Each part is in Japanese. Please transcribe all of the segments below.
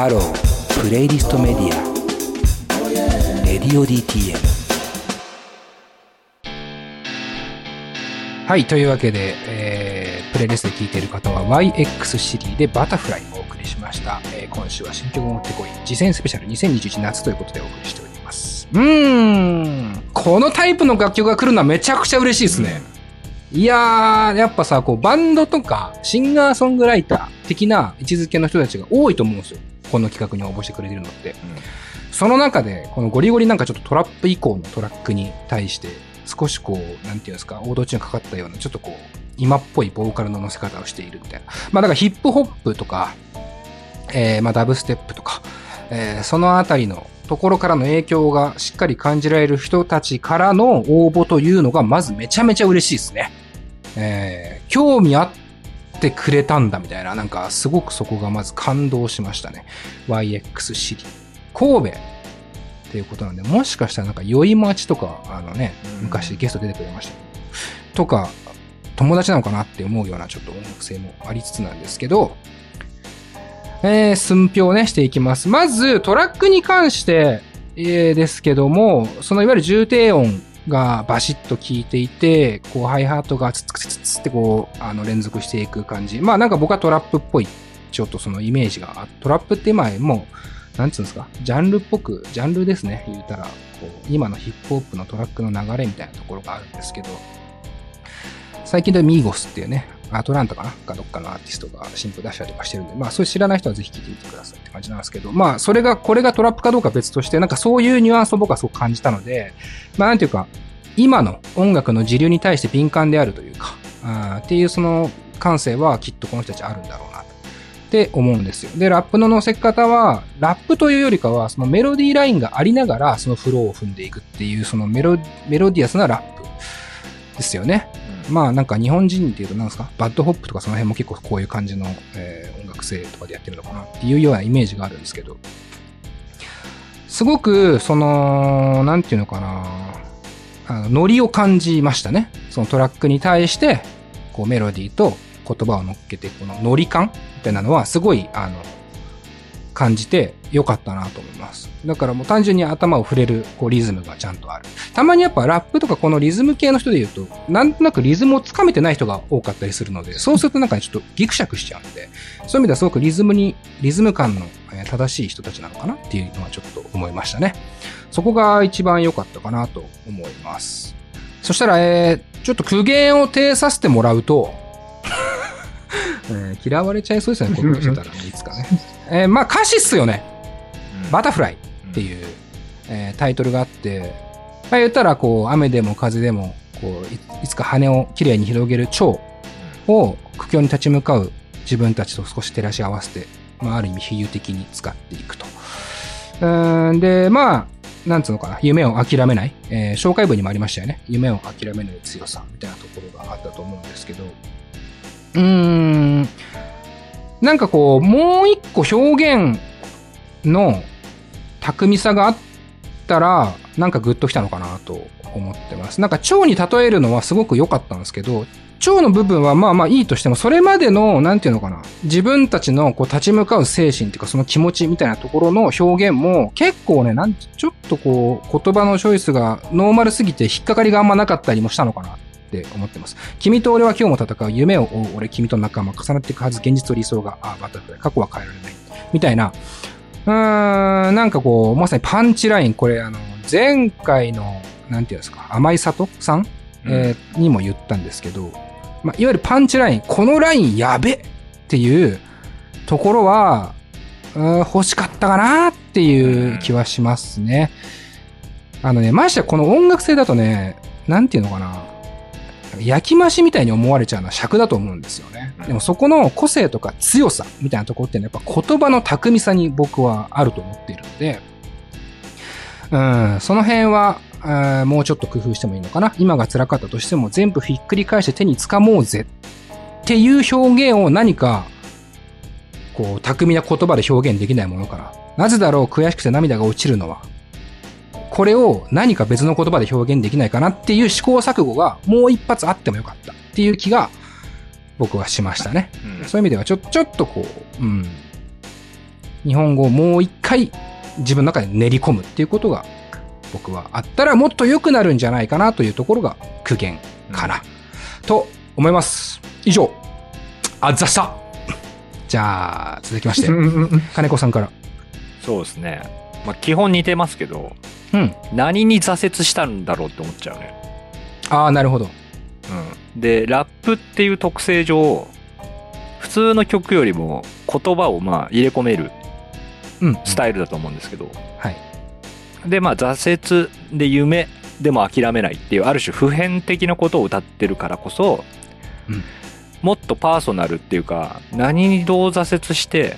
ハロープレイリストメディアレディオ DTM はいというわけで、えー、プレイリストで聴いている方は YX シリーでバタフライをお送りしました、えー、今週は新曲を持ってこい。次戦スペシャル2021夏ということでお送りしております。うーん。このタイプの楽曲が来るのはめちゃくちゃ嬉しいですね、いやー、やっぱさ、こう、バンドとか、シンガーソングライター的な位置づけの人たちが多いと思うんですよ。この企画に応募してくれてるのって。うん、その中で、このゴリゴリなんかちょっとトラップ以降のトラックに対して、少しこう、なんていうんですか、オードチューンかかったような、ちょっとこう、今っぽいボーカルの乗せ方をしているみたいな。まあだからヒップホップとか、えー、まあダブステップとか、えー、そのあたりのところからの影響がしっかり感じられる人たちからの応募というのがまずめちゃめちゃ嬉しいですね。えー、興味あってくれたんだみたいな、なんかすごくそこがまず感動しましたね。YX シリ神戸っていうことなんで、もしかしたらなんか宵町とか、あのね、昔ゲスト出てくれましたとか、友達なのかなって思うようなちょっと音楽性もありつつなんですけど、えー、寸評ね、していきます。まず、トラックに関して、えー、ですけども、そのいわゆる重低音がバシッと効いていて、こう、ハイハートがツツツツツってこう、あの、連続していく感じ。まあなんか僕はトラップっぽい、ちょっとそのイメージが、トラップって今もう、なんつうんですか、ジャンルっぽく、ジャンルですね、言うたら、こう、今のヒップホップのトラックの流れみたいなところがあるんですけど、最近でミーゴスっていうね、アトランタかな？かどっかのアーティストが新譜出したりとかしてるんで、まあ、それ知らない人はぜひ聞いてみてくださいって感じなんですけど、まあ、それが、これがトラップかどうか別として、なんかそういうニュアンスを僕はそう感じたので、まあ、なんていうか、今の音楽の時流に対して敏感であるというか、あっていうその感性はきっとこの人たちあるんだろうなって思うんですよ。で、ラップの乗せ方は、ラップというよりかは、そのメロディーラインがありながら、そのフローを踏んでいくっていう、そのメロメロディアスなラップですよね。まあなんか日本人っていうと何ですか？ BAD HOP とかその辺も結構こういう感じの、えー、音楽性とかでやってるのかなっていうようなイメージがあるんですけど、すごく、その、なんていうのかな？あの、ノリを感じましたね。そのトラックに対して、こうメロディーと言葉を乗っけて、このノリ感みたいなのはすごい、あの、感じて良かったなと思います。だからもう単純に頭を触れるこうリズムがちゃんとある。たまにやっぱラップとかこのリズム系の人で言うと、なんとなくリズムをつかめてない人が多かったりするので、そうするとなんかちょっとギクシャクしちゃうんで、そういう意味ではすごくリズムに、リズム感の正しい人たちなのかなっていうのはちょっと思いましたね。そこが一番良かったかなと思います。そしたら、えー、ちょっと苦言を呈させてもらうと、えー、嫌われちゃいそうですね、こんなしたら、いつかね。えー、まあ歌詞っすよね。バタフライっていう、えー、タイトルがあって、まあ言ったらこう、雨でも風でも、こうい、つか羽をきれいに広げる蝶を苦境に立ち向かう自分たちと少し照らし合わせて、まあある意味比喩的に使っていくと。うんで、まあ、なんつうのかな、夢を諦めない、えー、紹介文にもありましたよね。夢を諦めない強さみたいなところがあったと思うんですけど、うーん、なんかこう、もう一個表現の巧みさがあったら、なんかグッときたのかなと思ってます。なんか蝶に例えるのはすごく良かったんですけど、蝶の部分はまあまあいいとしても、それまでの、なんていうのかな、自分たちのこう立ち向かう精神っていうかその気持ちみたいなところの表現も結構ね、なんちょっとこう言葉のチョイスがノーマルすぎて引っかかりがあんまなかったりもしたのかなって思ってます。君と俺は今日も戦う夢を追う俺君と仲間重なっていくはず現実と理想が、ああ、バタフライ、過去は変えられない。みたいな、うーん、なんかこう、まさにパンチライン、これあの、前回の、なんていうんですか、甘い里さん、えー、にも言ったんですけど、まあ、いわゆるパンチライン、このラインやべっていうところは、欲しかったかなっていう気はしますね。あのね、ましてこの音楽性だとね、なんていうのかな。焼き増しみたいに思われちゃうのは尺だと思うんですよね。でもそこの個性とか強さみたいなところって、ね、やっぱ言葉の巧みさに僕はあると思っているので、うん、その辺はあもうちょっと工夫してもいいのかな。今が辛かったとしても全部ひっくり返して手に掴もうぜっていう表現を何か、こう、巧みな言葉で表現できないものかな。なぜだろう悔しくて涙が落ちるのは。これを何か別の言葉で表現できないかなっていう試行錯誤がもう一発あってもよかったっていう気が僕はしましたね。うん、そういう意味ではちょ、ちょっとこう、うん。日本語をもう一回自分の中で練り込むっていうことが僕はあったらもっと良くなるんじゃないかなというところが苦言かな、と思います。以上、あざしたじゃあ、続きまして、金子さんから。そうですね。まあ、基本似てますけど、うん。何に挫折したんだろうって思っちゃうね。ああ、なるほど。うん。で、ラップっていう特性上、普通の曲よりも言葉をまあ入れ込めるうん。スタイルだと思うんですけど、はい。で、まあ、挫折で夢でも諦めないっていう、ある種普遍的なことを歌ってるからこそ、うんもっとパーソナルっていうか、何にどう挫折して、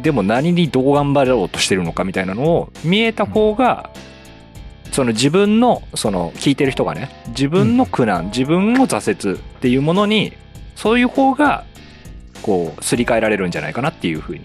でも何にどう頑張ろうとしてるのかみたいなのを見えた方が、その自分の、その聞いてる人がね、自分の苦難、自分の挫折っていうものに、そういう方が、こう、すり替えられるんじゃないかなっていうふうに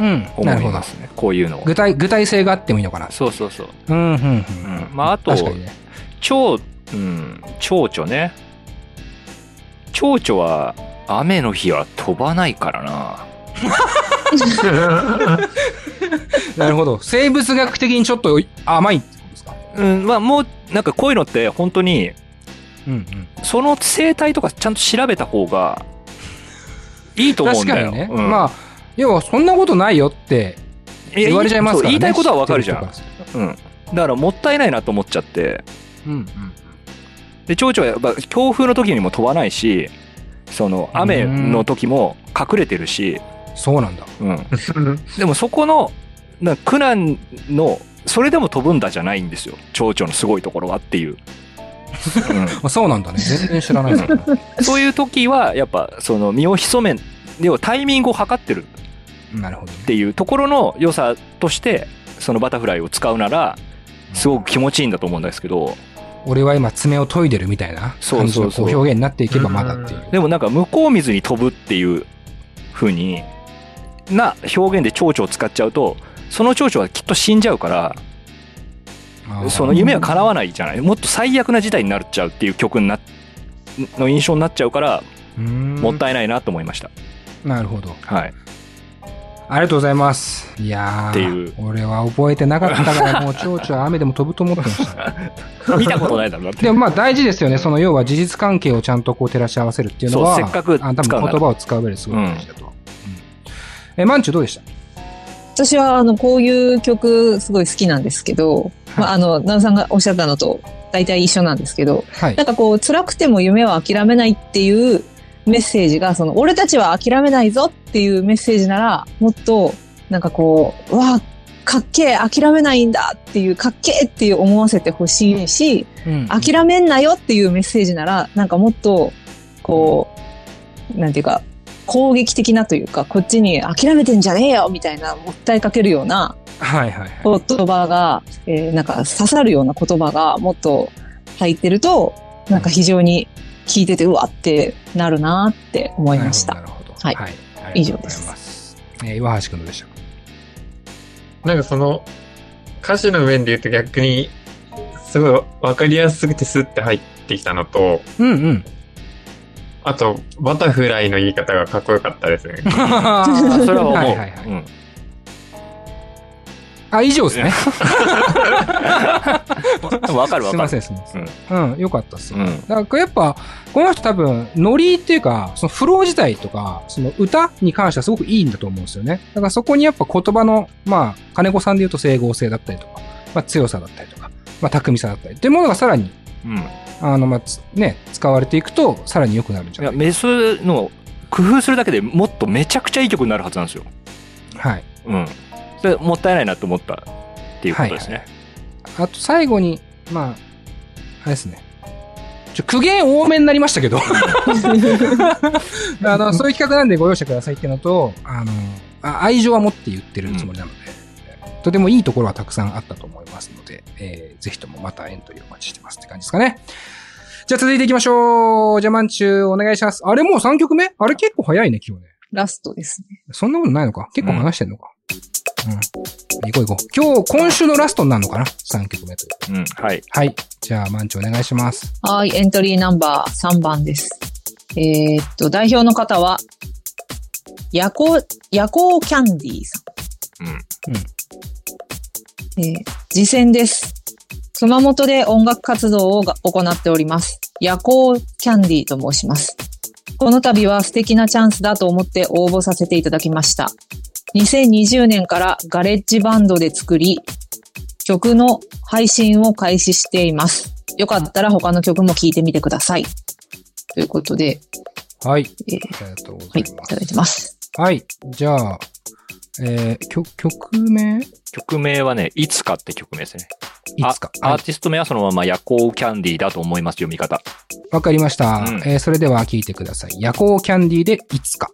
うん。思ないま。すね。こういうのを。具体、具体性があってもいいのかな。そうそうそう。うん、うん、うん。うん。まあ、あと、ね。蝶、うん、蝶々ね。蝶々は雨の日は飛ばないからな。なるほど。生物学的にちょっと甘いうん、まあもう、なんかこういうのって本当に、うん、うん。その生態とかちゃんと調べた方がいいと思うんだよ。確かにね。うんまあ、要はそんなことないよって言われちゃいますからね。言いたいことはわかるじゃん。うん。だからもったいないなと思っちゃって。うん、うん。で、蝶々はやっぱ強風の時にも飛ばないし、その雨の時も隠れてるし、そうなんだ。うん。でもそこの、な苦難の、それでも飛ぶんだじゃないんですよ。蝶々のすごいところはっていう。あそうなんだね。全然知らない そういう時は、やっぱ、その身を潜め、要はタイミングを測ってるなるほどねっ。ていうところの良さとして、そのバタフライを使うなら、すごく気持ちいいんだと思うんですけど、俺は今爪を研いでるみたいな感じそうそうそうの表現になっていけばまだっていう。でもなんか向こう水に飛ぶっていう風にな表現で蝶々を使っちゃうと、その蝶々はきっと死んじゃうから、その夢は叶わないじゃない。もっと最悪な事態になっちゃうっていう曲にな、の印象になっちゃうから、もったいないなと思いました。なるほど。はい。ありがとうございます。いやーっていう俺は覚えてなかったから、もう蝶々は雨でも飛ぶと思ってました。見たことないだろうなって。でもまあ大事ですよね。その要は事実関係をちゃんとこう照らし合わせるっていうのは、せっかくあ多分言葉を使う上ですごい大事だと。うんえ、マンチュどうでした？私は、あの、こういう曲、すごい好きなんですけど、まあ、あの、ナンさんがおっしゃったのと、大体一緒なんですけど、はいな。んかこう、辛くても夢は諦めないっていうメッセージが、その、俺たちは諦めないぞっていうメッセージなら、もっと、なんかこう、うわあ、かっけえ、諦めないんだっていう、かっけえっていう思わせてほしいし、うん諦めんなよっていうメッセージなら、なんかもっと、こう、なんていうか、攻撃的なというか、こっちに諦めてんじゃねえよみたいな、訴えかけるようなはいはいはい。言葉が、えーなんか刺さるような言葉がもっと入ってると、なんか非常に聞いてて、うわってなるなって思いました。はいはい。以上です。えー岩橋君どうでした？かなんかその、歌詞の面で言うと逆に、すごいわかりやすくてスッて入ってきたのと、うんうん。あと、バタフライの言い方がかっこよかったですね。あそれは思う。はいはいはいうんあ、以上ですね。わかるわかる。すいません、すいません。うん、よかったっす。うんだからやっぱ、この人多分、ノリっていうか、そのフロー自体とか、その歌に関してはすごくいいんだと思うんですよね。だからそこにやっぱ言葉の、まあ、金子さんで言うと整合性だったりとか、まあ強さだったりとか、まあ巧みさだったりっていうものがさらに、うん。あの、まあ、つね、使われていくと、さらに良くなるんじいや、ゃないメスの工夫するだけでもっとめちゃくちゃいい曲になるはずなんですよ。はい。うん。でもったいないなと思ったっていうことですね。あと最後に、まあ、あれですね。ちょ、苦言多めになりましたけど。あの、そういう企画なんでご容赦くださいっていうのと、あの、あ愛情は持って言ってるつもりなので、とてもいいところはたくさんあったと思いますので、えーぜひともまたエントリーお待ちしてますって感じですかね。じゃあ続いていきましょう。じゃあマンチューお願いします。あれもう3曲目？あれ結構早いね、今日ね。ラストですね。そんなことないのか？結構話してんのか？うん。行こう行こう。今日、今週のラストになるのかな ?3 曲目という。うん。はい。はい。じゃあ、マンチョお願いします。はい、エントリーナンバー3番です。えーっと、代表の方は、夜行、夜行キャンディーさうん。えー、次戦です。熊本で音楽活動をが行っております。夜行キャンディーと申します。この度は素敵なチャンスだと思って応募させていただきました。2020年からガレッジバンドで作り、曲の配信を開始しています。よかったら他の曲も聴いてみてください。ということで、はい。えーありがとうごはい、いざいます。ただいてます。はい。じゃあ、えー、曲、曲名？い曲名はね、いつかって曲名ですね。つか？はいアーティスト名はそのまま夜行キャンディーだと思います、読み方。わかりました。うんえーそれでは聞いてください。夜行キャンディーでいつか。